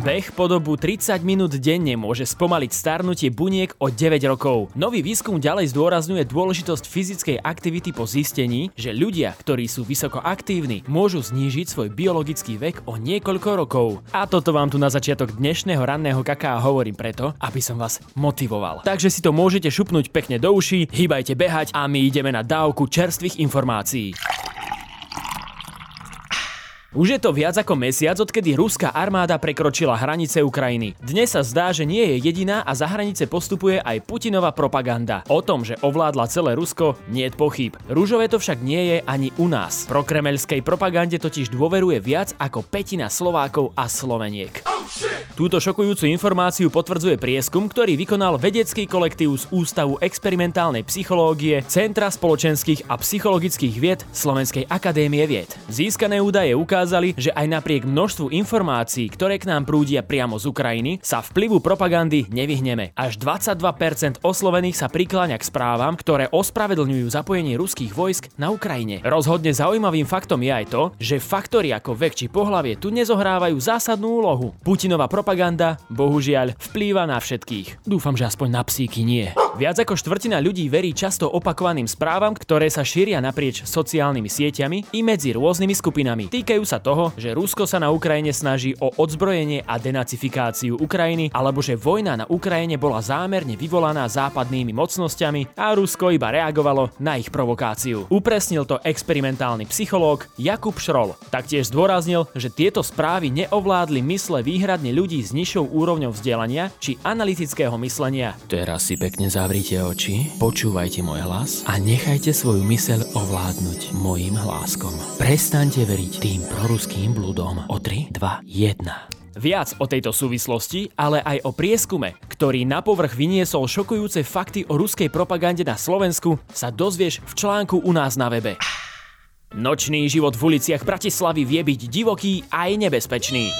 Beh po dobu 30 minút denne môže spomaliť starnutie buniek o 9 rokov. Nový výskum ďalej zdôrazňuje dôležitosť fyzickej aktivity po zistení, že ľudia, ktorí sú vysoko aktívni, môžu znížiť svoj biologický vek o niekoľko rokov. A toto vám tu na začiatok dnešného ranného kaká hovorím preto, aby som vás motivoval. Takže si to môžete šupnúť pekne do uší, hýbajte behať a my ideme na dávku čerstvých informácií. Už je to viac ako mesiac, odkedy ruská armáda prekročila hranice Ukrajiny. Dnes sa zdá, že nie je jediná a za hranice postupuje aj Putinová propaganda. O tom, že ovládla celé Rusko, nie je pochyb. Rúžové to však nie je ani u nás. Pro kremelskej propagande totiž dôveruje viac ako petina Slovákov a Sloveniek. Túto šokujúcu informáciu potvrdzuje prieskum, ktorý vykonal vedecký kolektív z Ústavu experimentálnej psychológie, Centra spoločenských a psychologických vied Slovenskej akadémie vied. Získané údaje ukázali, že aj napriek množstvu informácií, ktoré k nám prúdia priamo z Ukrajiny, sa vplyvu propagandy nevyhneme. Až 22% oslovených sa prikláňa k správam, ktoré ospravedlňujú zapojenie ruských vojsk na Ukrajine. Rozhodne zaujímavým faktom je aj to, že faktory ako vek či pohlavie tu nezohrávajú zásadnú úlohu. Putinová propaganda, bohužiaľ, vplýva na všetkých. Dúfam, že aspoň na psíky nie. Viac ako štvrtina ľudí verí často opakovaným správam, ktoré sa šíria naprieč sociálnymi sieťami i medzi rôznymi skupinami. Týkajú sa toho, že Rusko sa na Ukrajine snaží o odzbrojenie a denacifikáciu Ukrajiny, alebo že vojna na Ukrajine bola zámerne vyvolaná západnými mocnosťami a Rusko iba reagovalo na ich provokáciu. Upresnil to experimentálny psychológ Jakub Šrol. Taktiež zdôraznil, že tieto správy neovládli mysle výhradne ľudí s nižšou úrovňou vzdelania či analytického myslenia. Teraz si pekne zavrite oči, počúvajte môj hlas a nechajte svoju myseľ ovládnuť mojim hláskom. Prestaňte veriť tým proruským bludom o 3, 2, 1. Viac o tejto súvislosti, ale aj o prieskume, ktorý na povrch vyniesol šokujúce fakty o ruskej propagande na Slovensku, sa dozvieš v článku u nás na webe. Nočný život v uliciach Bratislavy vie byť divoký aj nebezpečný.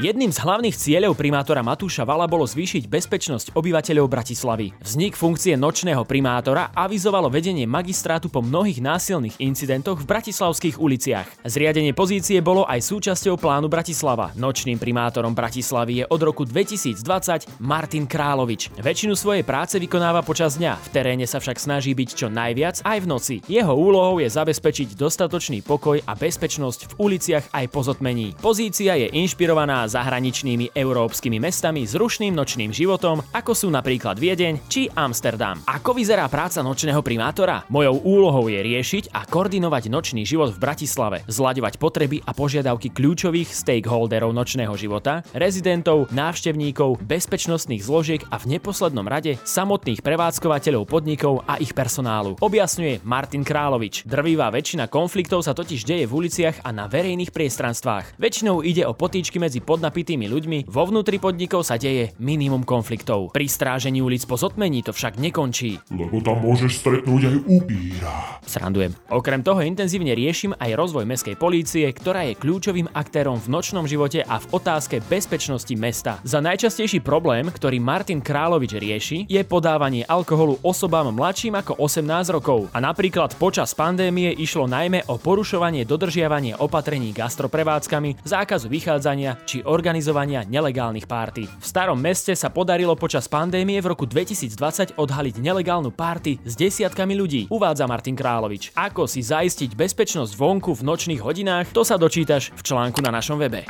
Jedným z hlavných cieľov primátora Matúša Vala bolo zvýšiť bezpečnosť obyvateľov Bratislavy. Vznik funkcie nočného primátora avizovalo vedenie magistrátu po mnohých násilných incidentoch v bratislavských uliciach. Zriadenie pozície bolo aj súčasťou plánu Bratislava. Nočným primátorom Bratislavy je od roku 2020 Martin Královič. Väčšinu svojej práce vykonáva počas dňa, v teréne sa však snaží byť čo najviac aj v noci. Jeho úlohou je zabezpečiť dostatočný pokoj a bezpečnosť v uliciach aj po zotmení. Pozícia je inšpirovaná zahraničnými európskymi mestami s rušným nočným životom, ako sú napríklad Viedeň či Amsterdam. Ako vyzerá práca nočného primátora? Mojou úlohou je riešiť a koordinovať nočný život v Bratislave, zlaďovať potreby a požiadavky kľúčových stakeholderov nočného života, rezidentov, návštevníkov, bezpečnostných zložiek a v neposlednom rade samotných prevádzkovateľov podnikov a ich personálu. Objasňuje Martin Královič. Drvivá väčšina konfliktov sa totiž deje v uliciach a na verejných priestranstvách. Väčšinou ide o potýčky medzi podnapitými ľuďmi, vo vnútri podnikov sa deje minimum konfliktov. Pri strážení ulic po zotmení to však nekončí. Lebo tam môžeš stretnúť aj upíra. Srandujem. Okrem toho intenzívne riešim aj rozvoj mestskej polície, ktorá je kľúčovým aktérom v nočnom živote a v otázke bezpečnosti mesta. Za najčastejší problém, ktorý Martin Královič rieši, je podávanie alkoholu osobám mladším ako 18 rokov. A napríklad počas pandémie išlo najmä o porušovanie dodržiavanie opatrení gastroprevádzkami, zákazu vychádzania či organizovania nelegálnych párty. V starom meste sa podarilo počas pandémie v roku 2020 odhaliť nelegálnu párty s desiatkami ľudí, uvádza Martin Královič. Ako si zaistiť bezpečnosť vonku v nočných hodinách, to sa dočítaš v článku na našom webe.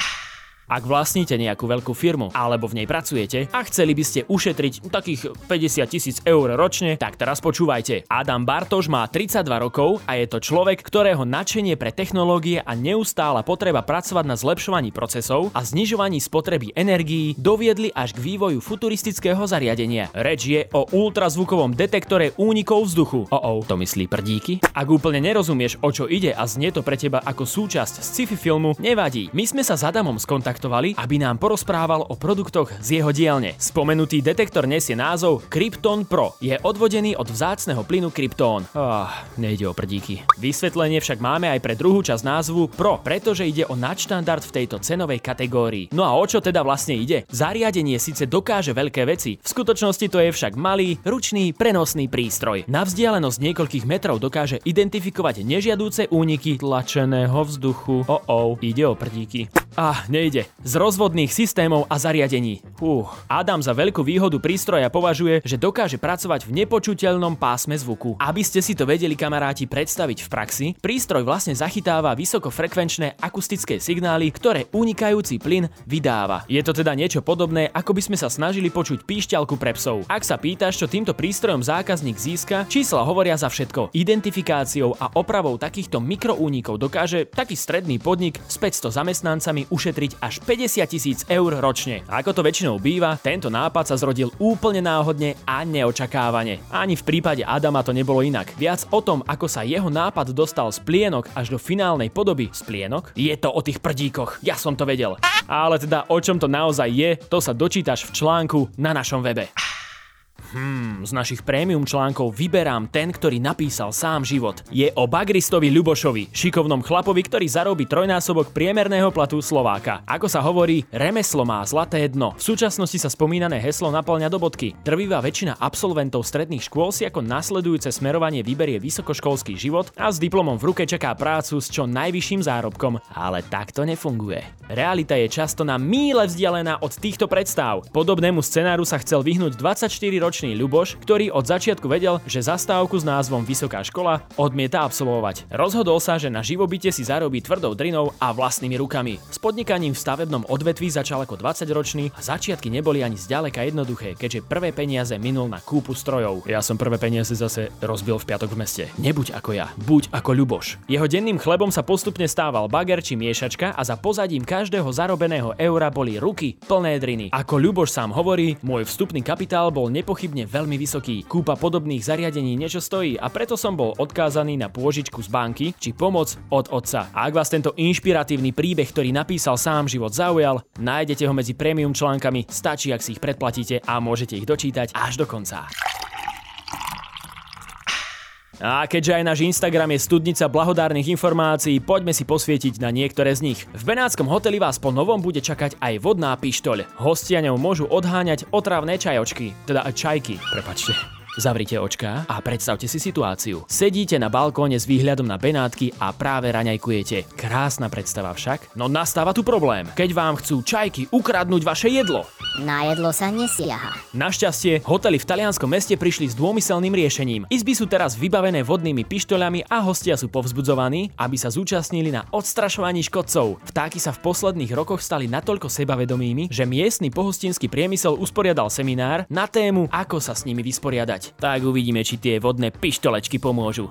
Ak vlastníte nejakú veľkú firmu alebo v nej pracujete a chceli by ste ušetriť takých 50 tisíc eur ročne, tak teraz počúvajte. Adam Bartoš má 32 rokov a je to človek, ktorého nadšenie pre technológie a neustála potreba pracovať na zlepšovaní procesov a znižovaní spotreby energií doviedli až k vývoju futuristického zariadenia. Reč je o ultrazvukovom detektore únikov vzduchu. O, oh, to myslí prdíky? Ak úplne nerozumieš, o čo ide a znie to pre teba ako súčasť sci-fi filmu, nevadí. My sme sa s Adamom skontaktovali kontaktovali, aby nám porozprával o produktoch z jeho dielne. Spomenutý detektor nesie názov Krypton Pro. Je odvodený od vzácneho plynu Kryptón. Ah, nejde o prdíky. Vysvetlenie však máme aj pre druhú časť názvu Pro, pretože ide o nadštandard v tejto cenovej kategórii. No a o čo teda vlastne ide? Zariadenie síce dokáže veľké veci, v skutočnosti to je však malý, ručný, prenosný prístroj. Na vzdialenosť niekoľkých metrov dokáže identifikovať nežiadúce úniky tlačeného vzduchu. O oh, oh, ide o prdíky. Ah, nejde. Z rozvodných systémov a zariadení. Uh, Adam za veľkú výhodu prístroja považuje, že dokáže pracovať v nepočuteľnom pásme zvuku. Aby ste si to vedeli kamaráti predstaviť v praxi, prístroj vlastne zachytáva vysokofrekvenčné akustické signály, ktoré unikajúci plyn vydáva. Je to teda niečo podobné, ako by sme sa snažili počuť píšťalku pre psov. Ak sa pýtaš, čo týmto prístrojom zákazník získa, čísla hovoria za všetko. Identifikáciou a opravou takýchto mikroúnikov dokáže taký stredný podnik s 500 zamestnancami ušetriť až 50 tisíc eur ročne. Ako to väčšinou býva, tento nápad sa zrodil úplne náhodne a neočakávane. Ani v prípade Adama to nebolo inak. Viac o tom, ako sa jeho nápad dostal z plienok až do finálnej podoby z plienok, je to o tých prdíkoch. Ja som to vedel. Ale teda o čom to naozaj je, to sa dočítaš v článku na našom webe. Hmm, z našich prémium článkov vyberám ten, ktorý napísal sám život. Je o bagristovi Ľubošovi, šikovnom chlapovi, ktorý zarobí trojnásobok priemerného platu Slováka. Ako sa hovorí, remeslo má zlaté dno. V súčasnosti sa spomínané heslo naplňa do bodky. Drvivá väčšina absolventov stredných škôl si ako nasledujúce smerovanie vyberie vysokoškolský život a s diplomom v ruke čaká prácu s čo najvyšším zárobkom. Ale tak to nefunguje. Realita je často na míle vzdialená od týchto predstav. Podobnému scenáru sa chcel vyhnúť 24 ročný Ľuboš, ktorý od začiatku vedel, že zastávku s názvom Vysoká škola odmieta absolvovať. Rozhodol sa, že na živobyte si zarobí tvrdou drinou a vlastnými rukami. S podnikaním v stavebnom odvetví začal ako 20-ročný a začiatky neboli ani zďaleka jednoduché, keďže prvé peniaze minul na kúpu strojov. Ja som prvé peniaze zase rozbil v piatok v meste. Nebuď ako ja, buď ako Ľuboš. Jeho denným chlebom sa postupne stával bager či miešačka a za pozadím každého zarobeného eura boli ruky plné driny. Ako Ľuboš sám hovorí, môj vstupný kapitál bol nepochybný nepochybne veľmi vysoký. Kúpa podobných zariadení niečo stojí a preto som bol odkázaný na pôžičku z banky či pomoc od otca. A ak vás tento inšpiratívny príbeh, ktorý napísal sám život zaujal, nájdete ho medzi premium článkami, stačí ak si ich predplatíte a môžete ich dočítať až do konca. A keďže aj náš Instagram je studnica blahodárnych informácií, poďme si posvietiť na niektoré z nich. V Benátskom hoteli vás po novom bude čakať aj vodná pištoľ. Hostia ňou môžu odháňať otravné čajočky, teda čajky, prepačte. Zavrite očka a predstavte si situáciu. Sedíte na balkóne s výhľadom na Benátky a práve raňajkujete. Krásna predstava však, no nastáva tu problém. Keď vám chcú čajky ukradnúť vaše jedlo. Na jedlo sa nesiaha. Našťastie, hotely v talianskom meste prišli s dômyselným riešením. Izby sú teraz vybavené vodnými pištoľami a hostia sú povzbudzovaní, aby sa zúčastnili na odstrašovaní škodcov. Vtáky sa v posledných rokoch stali natoľko sebavedomými, že miestny pohostinský priemysel usporiadal seminár na tému, ako sa s nimi vysporiadať vyhrať. Tak uvidíme, či tie vodné pištolečky pomôžu.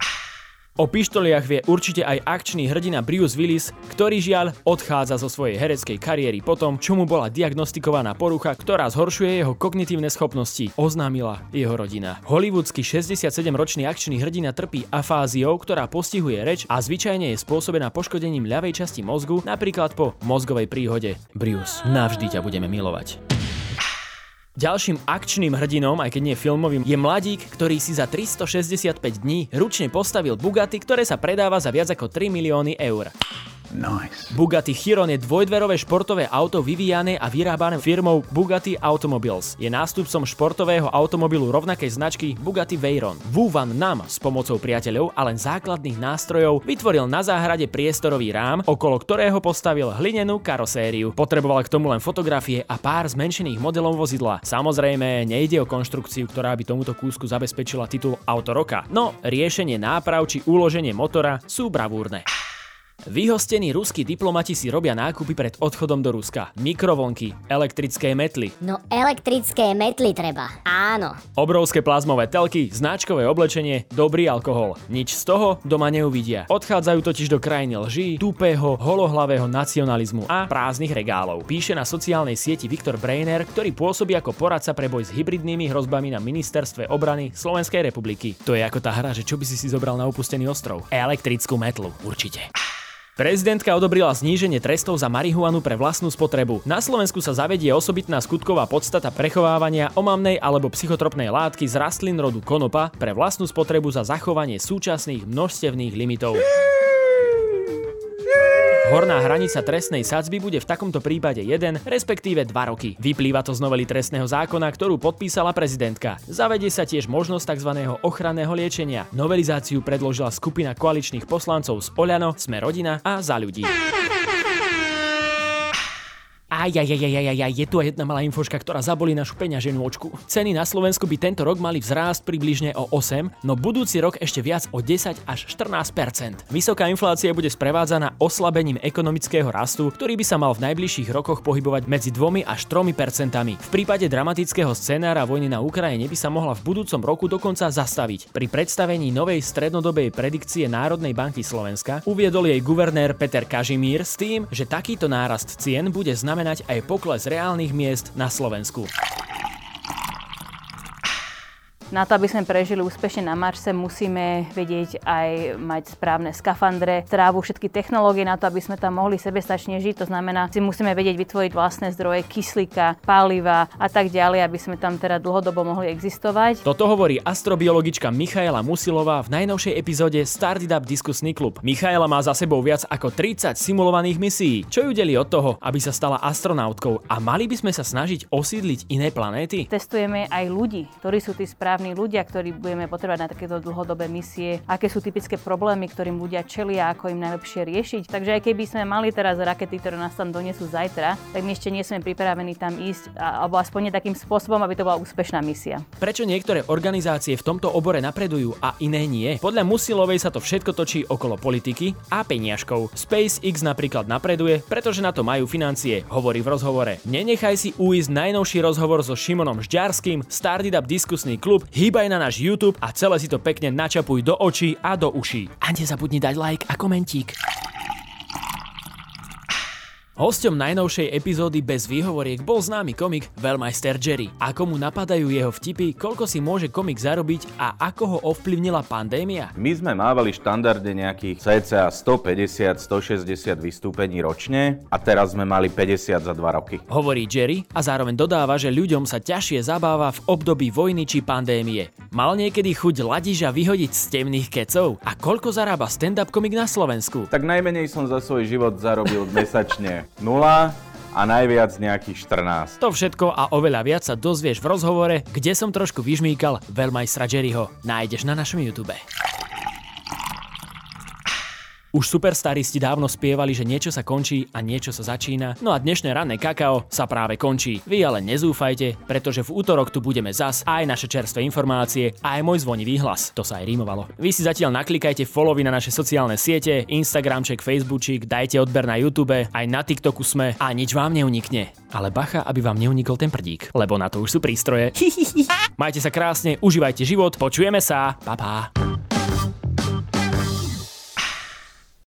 O pištoliach vie určite aj akčný hrdina Bruce Willis, ktorý žiaľ odchádza zo svojej hereckej kariéry potom, čo mu bola diagnostikovaná porucha, ktorá zhoršuje jeho kognitívne schopnosti, oznámila jeho rodina. Hollywoodsky 67-ročný akčný hrdina trpí afáziou, ktorá postihuje reč a zvyčajne je spôsobená poškodením ľavej časti mozgu, napríklad po mozgovej príhode. Bruce, navždy ťa budeme milovať. Ďalším akčným hrdinom, aj keď nie filmovým, je mladík, ktorý si za 365 dní ručne postavil Bugatti, ktoré sa predáva za viac ako 3 milióny eur. Nice. Bugatti Chiron je dvojdverové športové auto vyvíjané a vyrábané firmou Bugatti Automobiles. Je nástupcom športového automobilu rovnakej značky Bugatti Veyron. Wu Van Nam s pomocou priateľov a len základných nástrojov vytvoril na záhrade priestorový rám, okolo ktorého postavil hlinenú karosériu. Potreboval k tomu len fotografie a pár zmenšených modelov vozidla. Samozrejme, nejde o konštrukciu, ktorá by tomuto kúsku zabezpečila titul Auto roka. No, riešenie náprav či uloženie motora sú bravúrne. Vyhostení ruskí diplomati si robia nákupy pred odchodom do Ruska. Mikrovlnky, elektrické metly. No elektrické metly treba, áno. Obrovské plazmové telky, značkové oblečenie, dobrý alkohol. Nič z toho doma neuvidia. Odchádzajú totiž do krajiny lží, tupého, holohlavého nacionalizmu a prázdnych regálov. Píše na sociálnej sieti Viktor Breiner, ktorý pôsobí ako poradca pre boj s hybridnými hrozbami na ministerstve obrany Slovenskej republiky. To je ako tá hra, že čo by si si zobral na opustený ostrov. Elektrickú metlu, určite. Prezidentka odobrila zníženie trestov za marihuanu pre vlastnú spotrebu. Na Slovensku sa zavedie osobitná skutková podstata prechovávania omamnej alebo psychotropnej látky z rastlín rodu konopa pre vlastnú spotrebu za zachovanie súčasných množstevných limitov. Horná hranica trestnej sadzby bude v takomto prípade 1, respektíve 2 roky. Vyplýva to z novely trestného zákona, ktorú podpísala prezidentka. Zavedie sa tiež možnosť tzv. ochranného liečenia. Novelizáciu predložila skupina koaličných poslancov z Oľano, Sme rodina a Za ľudí. Aj, aj, aj, aj, aj, aj, je tu aj jedna malá infoška, ktorá zabolí našu peňaženú očku. Ceny na Slovensku by tento rok mali vzrásť približne o 8, no budúci rok ešte viac o 10 až 14% Vysoká inflácia bude sprevádzaná oslabením ekonomického rastu, ktorý by sa mal v najbližších rokoch pohybovať medzi 2 až 3 percentami. V prípade dramatického scenára vojny na Ukrajine by sa mohla v budúcom roku dokonca zastaviť. Pri predstavení novej strednodobej predikcie Národnej banky Slovenska uviedol jej guvernér Peter Kažimír s tým, že takýto nárast cien bude znamenať znamenať aj pokles reálnych miest na Slovensku. Na to, aby sme prežili úspešne na Marse, musíme vedieť aj mať správne skafandre, trávu, všetky technológie na to, aby sme tam mohli sebestačne žiť. To znamená, si musíme vedieť vytvoriť vlastné zdroje kyslíka, paliva a tak ďalej, aby sme tam teda dlhodobo mohli existovať. Toto hovorí astrobiologička Michaela Musilová v najnovšej epizóde Started Up Diskusný klub. Michaela má za sebou viac ako 30 simulovaných misií, čo ju delí od toho, aby sa stala astronautkou a mali by sme sa snažiť osídliť iné planéty. Testujeme aj ľudí, ktorí sú tí správni správni ľudia, ktorí budeme potrebovať na takéto dlhodobé misie, aké sú typické problémy, ktorým ľudia čelia, ako im najlepšie riešiť. Takže aj keby sme mali teraz rakety, ktoré nás tam donesú zajtra, tak my ešte nie sme pripravení tam ísť, alebo aspoň takým spôsobom, aby to bola úspešná misia. Prečo niektoré organizácie v tomto obore napredujú a iné nie? Podľa Musilovej sa to všetko točí okolo politiky a peniažkov. SpaceX napríklad napreduje, pretože na to majú financie, hovorí v rozhovore. Nenechaj si uísť najnovší rozhovor so Šimonom Žďarským, Started Up diskusný klub, hýbaj na náš YouTube a celé si to pekne načapuj do očí a do uší. A nezabudni dať like a komentík. Hosťom najnovšej epizódy bez výhovoriek bol známy komik Velmeister Jerry. Ako mu napadajú jeho vtipy, koľko si môže komik zarobiť a ako ho ovplyvnila pandémia? My sme mávali štandardne nejakých cca 150-160 vystúpení ročne a teraz sme mali 50 za 2 roky. Hovorí Jerry a zároveň dodáva, že ľuďom sa ťažšie zabáva v období vojny či pandémie. Mal niekedy chuť ladiža vyhodiť z temných kecov? A koľko zarába stand-up komik na Slovensku? Tak najmenej som za svoj život zarobil mesačne 0 a najviac nejakých 14. To všetko a oveľa viac sa dozvieš v rozhovore, kde som trošku vyžmýkal Velmajstra Jerryho. Nájdeš na našom YouTube. Už superstaristi dávno spievali, že niečo sa končí a niečo sa začína, no a dnešné ranné kakao sa práve končí. Vy ale nezúfajte, pretože v útorok tu budeme zas aj naše čerstvé informácie aj môj zvonivý hlas. To sa aj rímovalo. Vy si zatiaľ naklikajte followy na naše sociálne siete, Instagramček, Facebookčik, dajte odber na YouTube, aj na TikToku sme a nič vám neunikne. Ale bacha, aby vám neunikol ten prdík, lebo na to už sú prístroje. Majte sa krásne, užívajte život, počujeme sa, pa pa.